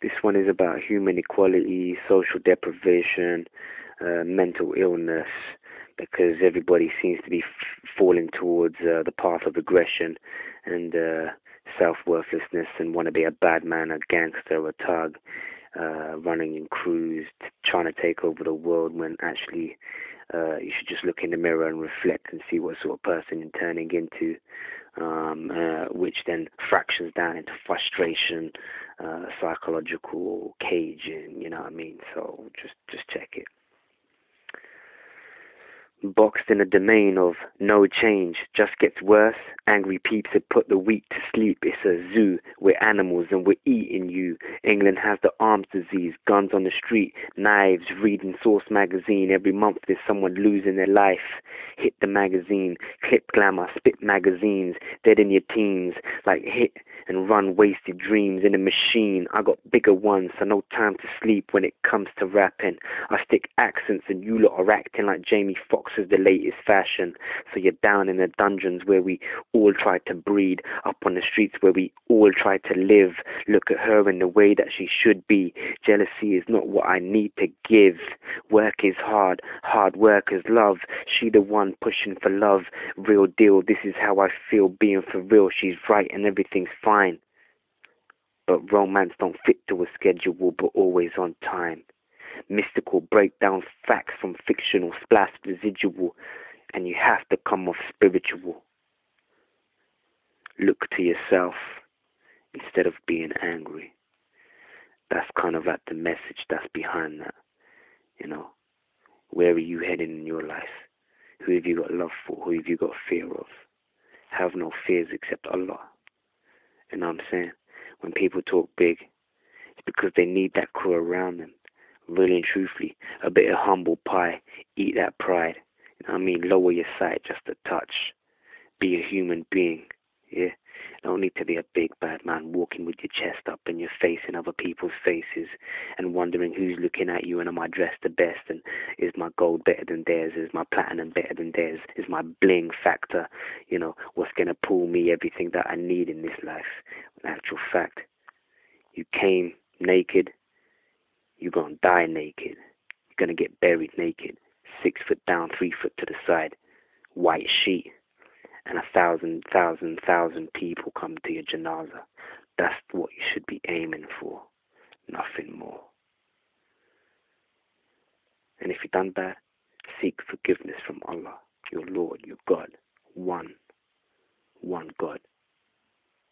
This one is about human equality, social deprivation, uh, mental illness, because everybody seems to be f- falling towards uh, the path of aggression and uh, self-worthlessness and want to be a bad man, a gangster, a thug, uh, running in crews, trying to take over the world when actually uh, you should just look in the mirror and reflect and see what sort of person you're turning into, um, uh, which then fractions down into frustration, uh, psychological caging. You know what I mean? So just just check it boxed in a domain of no change, just gets worse. Angry peeps have put the weak to sleep. It's a zoo. We're animals and we're eating you. England has the arms disease, guns on the street, knives, reading Source magazine. Every month there's someone losing their life. Hit the magazine, clip glamour, spit magazines, dead in your teens, like hit and run wasted dreams in a machine. I got bigger ones, so no time to sleep when it comes to rapping. I stick accents and you lot are acting like Jamie Foxx the latest fashion. So you're down in the dungeons where we all try to breed, up on the streets where we all try to live. Look at her in the way that she should be. Jealousy is not what I need to give. Work is hard, hard work is love. She the one pushing for love. Real deal, this is how I feel being for real. She's right and everything's fine. But romance don't fit to a schedule, but always on time mystical, break down facts from fictional, splash residual, and you have to come off spiritual. Look to yourself instead of being angry. That's kind of like the message that's behind that. You know, where are you heading in your life? Who have you got love for? Who have you got fear of? Have no fears except Allah. You know what I'm saying? When people talk big, it's because they need that crew around them really and truthfully, a bit of humble pie. Eat that pride. You know what I mean? Lower your sight just a touch. Be a human being. Yeah. Don't need to be a big bad man walking with your chest up and your face in other people's faces and wondering who's looking at you and am I dressed the best and is my gold better than theirs? Is my platinum better than theirs? Is my bling factor, you know, what's gonna pull me everything that I need in this life? In actual fact, you came naked you're going to die naked. You're going to get buried naked. Six foot down, three foot to the side. White sheet. And a thousand, thousand, thousand people come to your janaza. That's what you should be aiming for. Nothing more. And if you've done bad, seek forgiveness from Allah, your Lord, your God. One. One God.